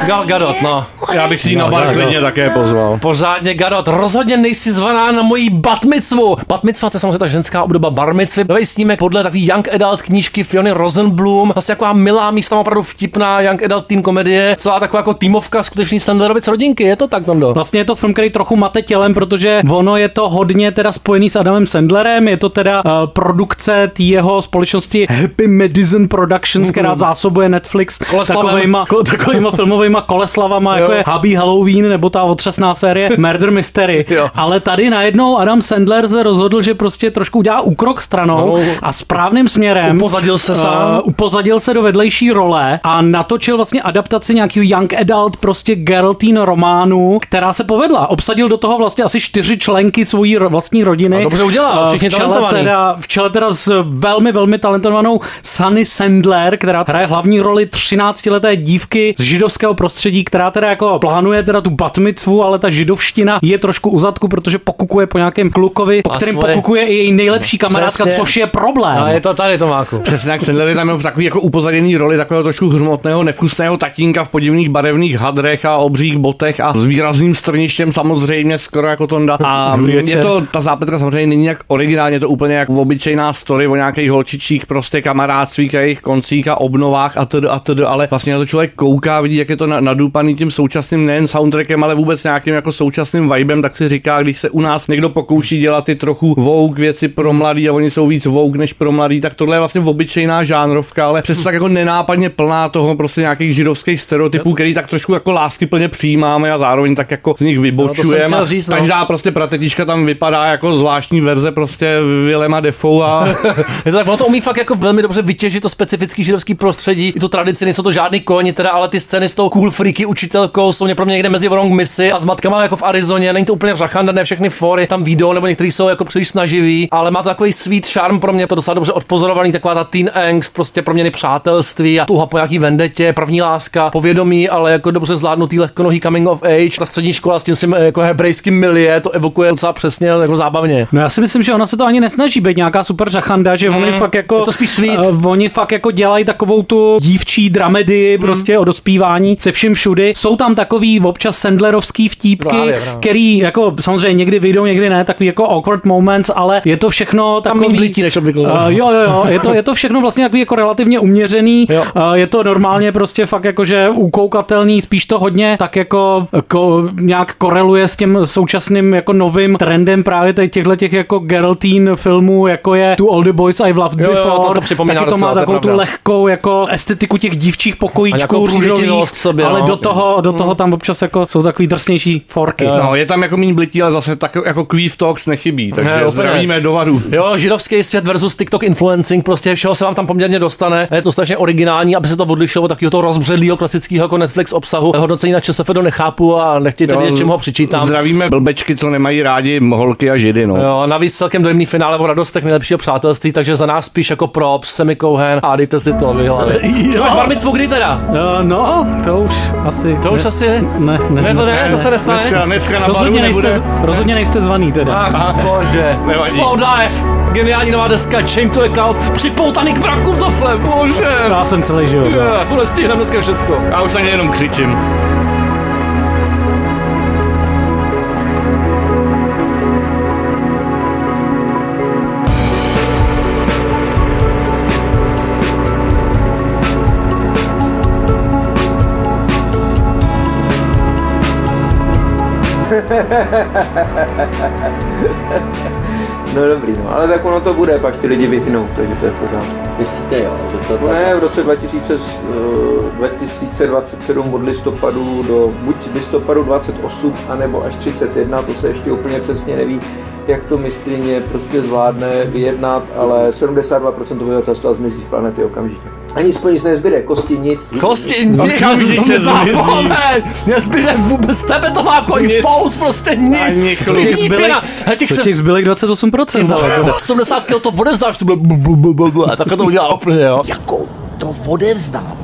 Gal Gadot, no. Já bych si ji na bar klidně také pozval. Pořádně Gadot, rozhodně nejsi zvaná na mojí batmicvu. Batmicva to je samozřejmě ta ženská obdoba barmicvy. Nový snímek podle takový young adult knížky Fiony Rosenblum. Vlastně taková milá místa, opravdu vtipná young adult teen komedie. Celá taková jako týmovka skutečný Sandlerovic rodinky. Je to tak, Tondo? Vlastně je to film, který trochu mate tělem, protože ono je to hodně teda spojený s Adamem Sandlerem, je to teda uh, produkce té jeho společnosti Happy Medicine Productions, která zásobuje Netflix Koleslavem. takovýma, ko, takovýma filmovýma koleslavama, jako Jo. je Happy Halloween nebo ta otřesná série Murder Mystery. Jo. Ale tady najednou Adam Sandler se rozhodl, že prostě trošku udělá úkrok stranou No. a správným směrem Upozadil se sám. Uh, upozadil se do vedlejší role a natočil vlastně adaptaci nějakého young adult prostě girl teen románu, která se povedla. Obsadil do toho vlastně asi čtyři členky svojí ro- vlastní rodiny. A dobře udělal, Uh, všichni v čele, teda, v čele teda s velmi, velmi talentovanou Sunny Sandler, která hraje hlavní roli 13-leté dívky z židovského prostředí, která teda jako plánuje teda tu batmicvu, ale ta židovština je trošku u zadku, protože pokukuje po nějakém klukovi, po A kterém svoje- pokukuje i její nejlepší kamarádka, Přesně. což je problém. A je to tady, Tomáku. Přesně jak Sandler je tam v takový jako upozaděný roli takového trošku hřmotného, nevkusného tatínka v podivných barevných hadrech a obřích botech a s výrazným strništěm samozřejmě skoro jako Tonda. A je to, ta zápletka samozřejmě není jak originálně, je to úplně jak obyčejná story o nějakých různých holčičích prostě kamarádství a jejich koncích a obnovách a td. a td. Ale vlastně na to člověk kouká, vidí, jak je to na- nadupaný tím současným nejen soundtrackem, ale vůbec nějakým jako současným vibem, tak si říká, když se u nás někdo pokouší dělat ty trochu vogue věci pro mladý a oni jsou víc vogue než pro mladý, tak tohle je vlastně obyčejná žánrovka, ale přesto tak jako nenápadně plná toho prostě nějakých židovských stereotypů, který tak trošku jako lásky plně přijímáme a zároveň tak jako z nich No, vybočujeme. a říct, no. každá prostě pratetička tam vypadá jako zvláštní verze prostě Willema Defoe a Je to tak, ono to umí fakt jako velmi dobře vytěžit to specifický židovský prostředí, i tu tradici, nejsou to žádný koni, teda, ale ty scény s tou cool freaky učitelkou jsou mě pro mě někde mezi Wrong Missy a s matkama jako v Arizoně, není to úplně řachanda, ne všechny fory tam výjdou, nebo některý jsou jako příliš snaživý, ale má to takový sweet charm pro mě, to docela dobře odpozorovaný, taková ta teen angst, prostě pro mě přátelství a touha po nějaký vendetě, první láska, povědomí, ale jako dobře zvládnutý lehkonohý coming of age, ta střední škola s tím svým eh, jako hebrejským milie, to evokuje docela přesně jako zábavně. No já si myslím, že ona se to ani nesnaží být nějaká super žachanda, že oni Mm, fakt jako... je to spíš sweet. Uh, oni fakt jako dělají takovou tu dívčí dramedii prostě o dospívání se vším všudy. Jsou tam takový občas Sandlerovský vtípky, Právě, právě. který jako samozřejmě někdy vyjdou, někdy ne, takový jako awkward moments, ale je to všechno Tam takový... blití než obvykle. Uh, jo, jo, jo, je to, je to všechno vlastně takový jako relativně uměřený, uh, je to normálně prostě fakt jako, že ukoukatelný, spíš to hodně tak jako ko, nějak koreluje s tím současným jako novým trendem právě těchto těch jako girl teen filmů, jako je Tu All the Boys I've Loved Jo, jo, Before, to- to připomíná taky to má docela, to je takovou tu lehkou jako estetiku těch dívčích pokojíčků růžových, sobě, ale no. do toho, do toho tam občas jako jsou takový drsnější forky. No, je tam jako méně blití, ale zase tak jako Queef Talks nechybí, takže Ne, zdravíme do varu. Jo, židovský svět versus TikTok influencing, prostě všeho se vám tam poměrně dostane. Je to strašně originální, aby se to odlišilo od takového toho rozbředlého klasického jako Netflix obsahu. Hodnocení na ČSFD nechápu a nechtějte Jo, vědět, čemu ho přičítám. Zdravíme blbečky, co nemají rádi holky a židy, no. Jo, navíc celkem dojemný finále o radostech nejlepšího přátelství, takže za nás spíš jako props, Semi Cohen a dejte si to vyhlavě. Jo. Máš barmicvu kdy teda? Uh, no, to už asi... To už asi Ne, ne, Ne, to ne, to se nestane. Dneska, dneska na rozhodně, nejste, nebude. rozhodně nejste zvaný teda. Ach, bože. Nevadí. Slow dive. Geniální nová deska, Chain to Account, připoutaný k brakům zase, bože. Já jsem celý život. no. Je, to nestihneme dneska všecko. Já už na ně jenom křičím. No dobrý, no, ale tak ono to bude, pak ty lidi vyhnou, takže to je v pořádku. Myslíte jo, že to No ne, v roce 2000, eh, 2027 od listopadu do buď listopadu 28, anebo až 31, to se ještě úplně přesně neví, jak to mistrině prostě zvládne vyjednat, ale 72% obyvatelstva zmizí z planety okamžitě. Ani spolu nic nezbyde, kosti nic. Kosti nic, Okamžitě zapomeň, nezbyde vůbec tebe to má jako i fous, prostě nic. Vidí pěna. A těch Co se- těch zbylých 28%, ale teda. 80 kg to odevzdáš, to bylo bu, bu, bu, bu, bu, a takhle to udělá úplně, jo. Jako to odevzdám.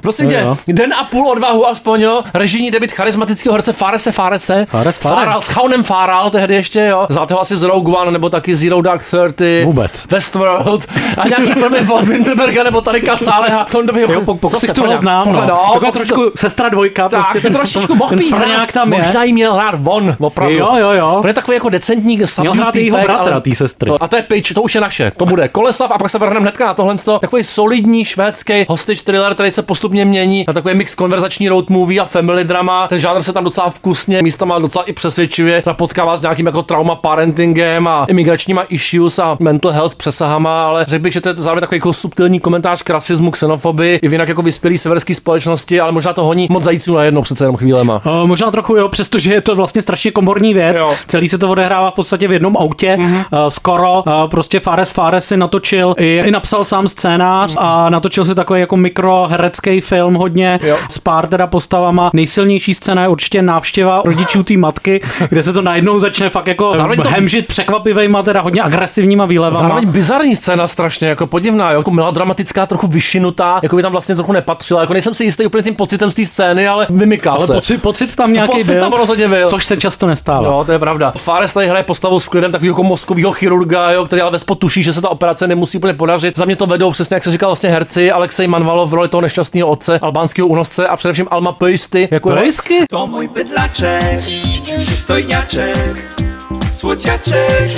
Prosím Jo, tě, jo. den a půl odvahu aspoň, jo. Režijní debit charismatického herce Farese Farese. Fares, Fares. Faral, s Chaunem Faral tehdy ještě, jo. Znáte ho asi z Rogue One, nebo taky Zero Dark Thirty. Vůbec. Westworld. A nějaký filmy od Winterberga, nebo Tarika Saleha. To dobře, Jo, po, po to se ksichtu ho pořád- znám, no. pořád, no, Taková trošku sestra dvojka, tak, prostě ten, trošičku mohl být hrát, tam je. Možná jí měl hrát on, opravdu. Jo, jo, jo. On je takový jako decentní Měl hrát jejího bratra, té sestry. To, a to je pitch, to už je naše. To bude Koleslav a pak se vrhneme hnedka na tohle. Takový solidní švédský hostage thriller, který se postupně mění na takový mix konverzační road movie a family drama. Ten žánr se tam docela vkusně, místa má docela i přesvědčivě, teda potkává s nějakým jako trauma parentingem a imigračníma issues a mental health přesahama, ale řekl bych, že to je zároveň takový jako subtilní komentář k rasismu, xenofobii, i v jinak jako vyspělý severský společnosti, ale možná to honí moc zajíců na jedno přece jenom chvílema. Uh, možná trochu jo, přestože je to vlastně strašně komorní věc. Jo. Celý se to odehrává v podstatě v jednom autě. Uh, skoro uh, prostě Fares Fares si natočil i, i napsal sám scénář a natočil si takový jako mikroherecký film hodně Jo. s pár teda postavama. Nejsilnější scéna je určitě návštěva rodičů té matky, kde se to najednou začne fakt jako Zároveň to- hemžit překvapivejma, teda hodně agresivníma výlevama. Zároveň bizarní scéna strašně jako podivná, jo, jako melodramatická, trochu vyšinutá, jako by tam vlastně trochu nepatřila. Jako nejsem si jistý úplně tím pocitem z té scény, ale vymyká ale se. pocit, pocit tam nějaký pocit byl, tam rozhodně byl. což se často nestává. Jo, to je pravda. Fares tady hraje postavu s klidem takového jako mozkového chirurga, jo, který ale ve tuší, že se ta operace nemusí úplně podařit. Za mě to vedou přesně, jak se říkal vlastně herci, Alexej Manvalov v roli toho nešťastného otce, albánského únosce a především Alma Pejsty. Jako Pejsky? To můj bydlaček, přistojňaček, słodziaczek,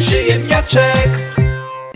przyjemniaczek.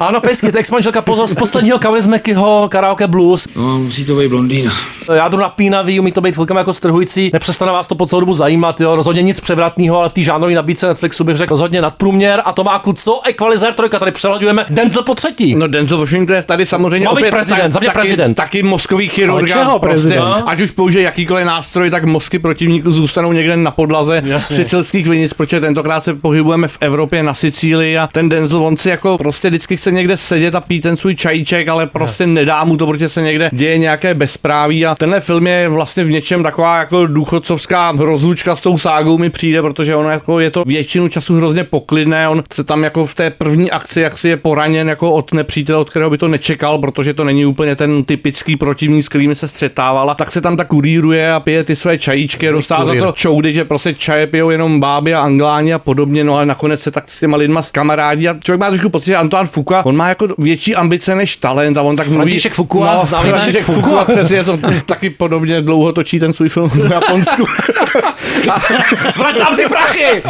Ano, pejsky, to je ex-manželka pozor z posledního Kauris Mekyho karaoke blues. No, musí to být blondýna. Já jdu napínavý, umí to být celkem jako strhující, nepřestane vás to po celou dobu zajímat, jo. Rozhodně nic převratného, ale v té žánrové nabídce Netflixu bych řekl rozhodně nadprůměr a to má co Equalizer trojka, tady přeladujeme Denzel po třetí. No Denzel Washington je tady samozřejmě Má být opět prezident, za mě taky, prezident. taky mozkový chirurg. Čeho prostě, prezident? Ať už použije jakýkoliv nástroj, tak mozky protivníků zůstanou někde na podlaze Jasně. sicilských vinic, protože tentokrát se pohybujeme v Evropě na Sicílii a ten Denzel on si jako prostě vždycky chce někde sedět a pít ten svůj čajíček, ale prostě nedá mu to, protože se někde děje nějaké bezpráví. A tenhle film je vlastně v něčem taková jako důchodcovská rozlučka s tou ságou mi přijde, protože ono jako je to většinu času hrozně poklidné, on se tam jako v té první akci, jak si je poraněn jako od nepřítele, od kterého by to nečekal, protože to není úplně ten typický protivník, s kterými se střetávala, tak se tam tak kuríruje a pije ty své čajíčky, dostává za to čoudy, že prostě čaje pijou jenom báby a angláni a podobně, no ale nakonec se tak s těma lidma s kamarádí a člověk má trošku pocit, že Antoine Fuqua, on má jako větší ambice než talent a on tak mluví. František Fuqua, no, František Fuqua. přesně to taky podobně dlouho točí ten svůj film v Japonsku. Vrať tam ty prachy!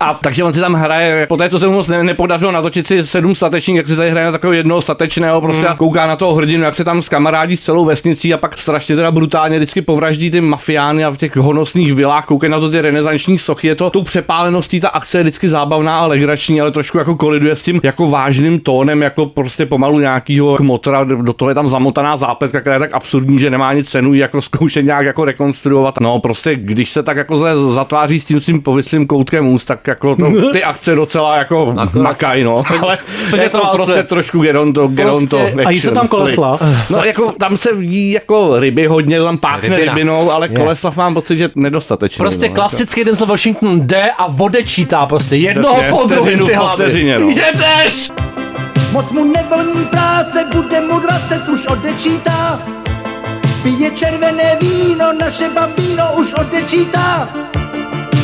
A takže on si tam hraje, po té, co se mu moc ne, nepodařilo natočit si sedm statečník, jak si tady hraje na takového jednoho statečného, prostě a kouká na toho hrdinu, jak se tam skamarádí s celou vesnicí a pak strašně teda brutálně vždycky povraždí ty mafiány a v těch honosných vilách, koukají na to ty renesanční sochy, je to tou přepáleností, ta akce je vždycky zábavná a legrační, ale trošku jako koliduje s tím jako vážným tónem, jako prostě pomalu nějakýho kmotra, do toho je tam zamotaná zápletka, která je tak absurdní, že nemá nic cenu jako zkoušet nějak jako rekonstruovat. No prostě, když se tak jako zatváří s tím svým povislým koutkem úst, tak jako to, ty akce docela jako makají, no. Ale scéně je to válce. prostě trošku geronto, geronto Prostě- a jí se action. tam kolesla? No jako tam se jí jako ryby hodně, tam páchne Rybina. rybinou, ale Je. Koleslav mám pocit, že nedostatečný. Prostě no, klasický Denzel Washington jde a odečítá prostě jednoho po druhém ty hlavy. no. Jedeš! Moc mu nevoní práce, bude mu 20, už odečítá. Pije červené víno, naše bambíno už odečítá.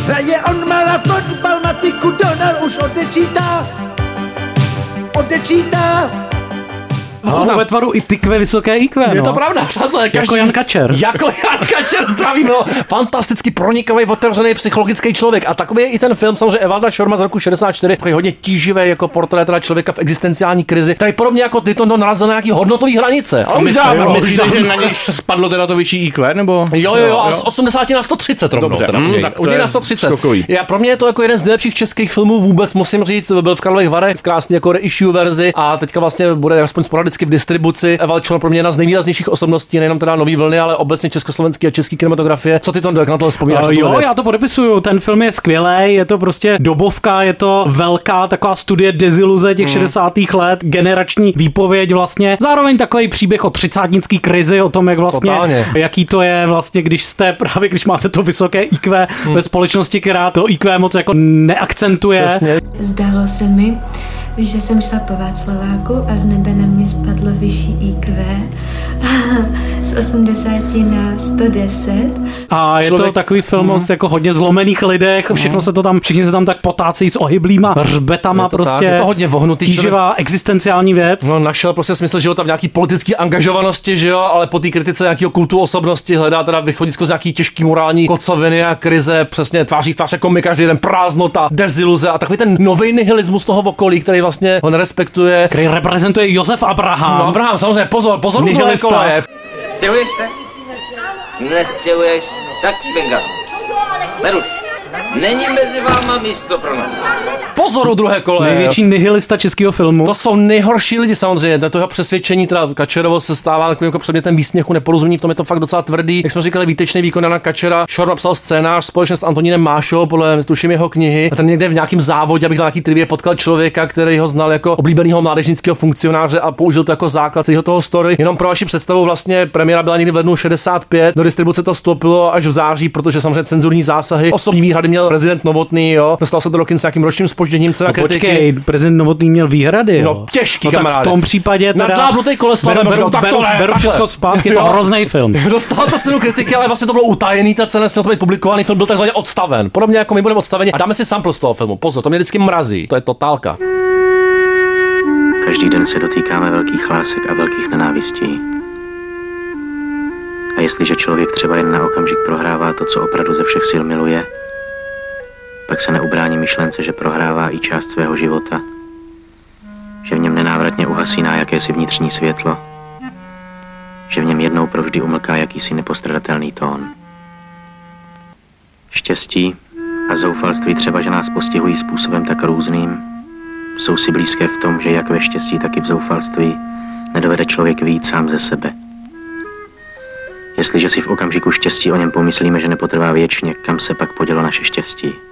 Hraje on malá fotbal, matiku Donal už odečítá. Odečítá. Ano, ve tvaru i tykve vysoké IQ. Je no. to pravda, přátelé. Jako Jan Kačer. Jako Jan Kačer, zdravím, no. Fantasticky pronikavý, otevřený psychologický člověk. A takový je i ten film, samozřejmě Evalda Šorma z roku 64, takový hodně tíživý jako portrét teda člověka v existenciální krizi, který podobně jako ty to narazil na nějaký hodnotový hranice. Ale už dávno, Myslíte, že na něj spadlo teda to vyšší IQ, nebo? Jo, jo, jo, a z 80 na 130 rovnou. Dobře, teda u něj. tak to u něj je na 130. skokový. Já, pro mě je to jako jeden z nejlepších českých filmů vůbec, musím říct, byl v Karlových Varech v krásné jako reissue verzi a teďka vlastně bude aspoň sporadicky v distribuci. Eval Čor pro mě jedna z nejvýraznějších osobností, nejenom teda nový vlny, ale obecně československý a český kinematografie. Co ty to jak na to vzpomínáš? Uh, jo, věc? já to podepisuju. Ten film je skvělý, je to prostě dobovka, je to velká taková studie deziluze těch Mm. 60. let, generační výpověď vlastně. Zároveň takový příběh o třicátnický krizi, o tom, jak vlastně, Totálně. jaký to je vlastně, když jste právě, když máte to vysoké IQ Mm. ve společnosti, která to IQ moc jako neakcentuje. Přesně. Zdálo se mi, že jsem šla po Václaváku a z nebe na mě spadlo vyšší IQ 80 na 110. A je to Člověk- takový film Mhm. o jako hodně zlomených lidech, všechno se to tam, všichni se tam tak potácejí s ohyblýma hřbetama, Je to prostě. tak, je to hodně vohnutý Tíživá existenciální věc. No, našel prostě smysl života v nějaký politické angažovanosti, že jo, ale po té kritice nějakého kultu osobnosti hledá teda východisko z nějaký těžký morální kocoviny a krize, přesně tváří v tvář jako my každý den prázdnota, deziluze a takový ten nový nihilismus toho okolí, který vlastně ho nerespektuje. Který reprezentuje Josef Abraham. No Abraham, samozřejmě, pozor, pozor, Nihilista. koleje. Stěhuješ se? Nestěhuješ? Tak spinga. Beruš, není mezi váma místo pro nás. Pozor u druhé koleje. Největší nihilista českého filmu. To jsou nejhorší lidi samozřejmě, to jeho přesvědčení, teda Kačerovo se stává takovým jako předmětem výsměchu, neporozumění, v tom je to fakt docela tvrdý. Jak jsme říkali, výtečný výkon Jana Kačera, Šor napsal scénář společně s Antonínem Mášou, podle tuším jeho knihy. A ten někde v nějakém závodě, abych na nějaký trivě potkal člověka, který ho znal jako oblíbeného mládežnického funkcionáře a použil to jako základ celého toho story. Jenom pro vaši představu, vlastně premiéra byla někdy v lednu 65, do distribuce to vstoupilo až v září, protože samozřejmě cenzurní zásahy, osobní výhrady měl prezident Novotný, jo. Dostal se do roky s nějakým ročním spožděním cena No kritiky. počkej, prezident Novotný měl výhrady. No, jo. těžký, no, tak v kamaráde. tom případě teda... Nadlábnutej koleslavem, beru, beru, beru, tak beru, to beru všechno zpátky, je to hrozný film. Dostal to cenu kritiky, ale vlastně to bylo utajený, ta cena, měl to být publikovaný film, byl takzvaně odstaven. Podobně jako my budeme odstaveni. A dáme si sample z toho filmu. Pozor, to mě vždycky mrazí. To je totálka. Každý den se dotýkáme velkých lásek a velkých nenávistí. A jestliže člověk třeba jen na okamžik prohrává to, co opravdu ze všech sil miluje, pak se neubrání myšlence, že prohrává i část svého života, že v něm nenávratně uhasíná jakési vnitřní světlo, že v něm jednou provždy umlká jakýsi nepostradatelný tón. Štěstí a zoufalství třeba, že nás postihují způsobem tak různým, jsou si blízké v tom, že jak ve štěstí, tak i v zoufalství nedovede člověk výjít sám ze sebe. Jestliže si v okamžiku štěstí o něm pomyslíme, že nepotrvá věčně, kam se pak podělo naše štěstí?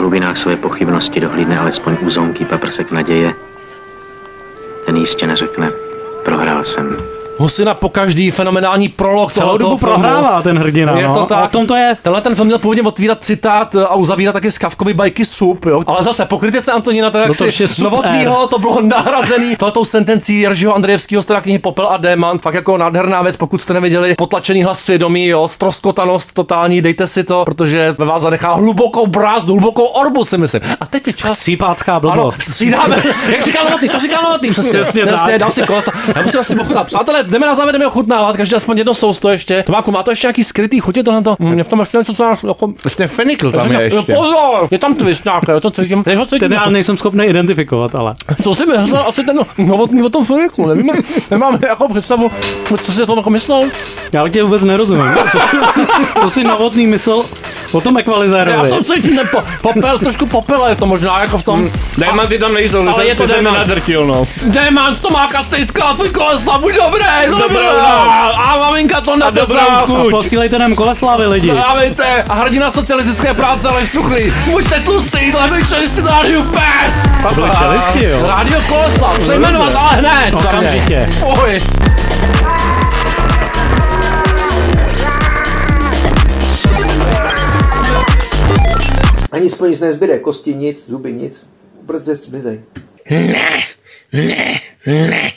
Hlubinách své pochybnosti dohlídne alespoň úzonky paprsek naděje, ten jistě neřekne, prohrál jsem. Husina po každý fenomenální prolog Celou dobu filmu. prohrává ten hrdina, Je no. to tak. O tom to je. Tenhle ten film měl původně otvírat citát a uzavírat taky z Kavkovy bajky sup, jo. Ale zase po kritice Antonína, tak No jak to už si novotnýho, to bylo nahrazený tohletou sentencí Jeržiho Andrejevského z knihy Popel a Déman, fakt jako nádherná věc, pokud jste neviděli, potlačený hlas svědomí, jo, stroskotanost totální, dejte si to, protože ve vás zanechá hlubokou brázdu, hlubokou orbu, si myslím. A teď je čas. Cípácká Ano, blbost. střídáme, jak říká Novotný, to říká Novotný, přesně. Přesně tak. dal si kolesa. Já musím asi ochutnat. Přátelé, jdeme na závěr, jdeme ochutnávat, každý aspoň jedno sousto ještě. Tomáku, má to ještě nějaký skrytý chutě tohle? Mě v tom ještě něco, co nás jako... Vlastně fenikl tam je Jo, ještě. Pozor, je tam twist nějaký, jo, to cítím. Teď ho cítím. Ten já nejsem schopný identifikovat, ale. To si myslel asi ten novotný o tom Feniku, nevíme, nemáme jako představu, co si to jako myslel. Já tě vůbec nerozumím. Co, co si novotný myslel o tom Já ekvalizérovi? to cítím, ten po, popel, trošku popela je to možná jako v tom. Démanty tam nejsou, Ale je to ty se mi démant. nadrtil, no. Démant, Tomáka stejská, tvůj kolesla, buď dobré, dobré, Dobrou a maminka to chuť. Posílejte nám koleslávy lidi. Dávejte a hrdina socialistické práce Aleš Tuchlý. Buďte tlustý, dlevej čelisti na rádiu PES. Pavle čelisti, jo. Rádio Kolesla, přejmenovat, ale hned. Okamžitě. Oj. Ani spolu nic nezbyde, kosti nic, zuby nic. Prostě zmizej. Ne, ne, ne.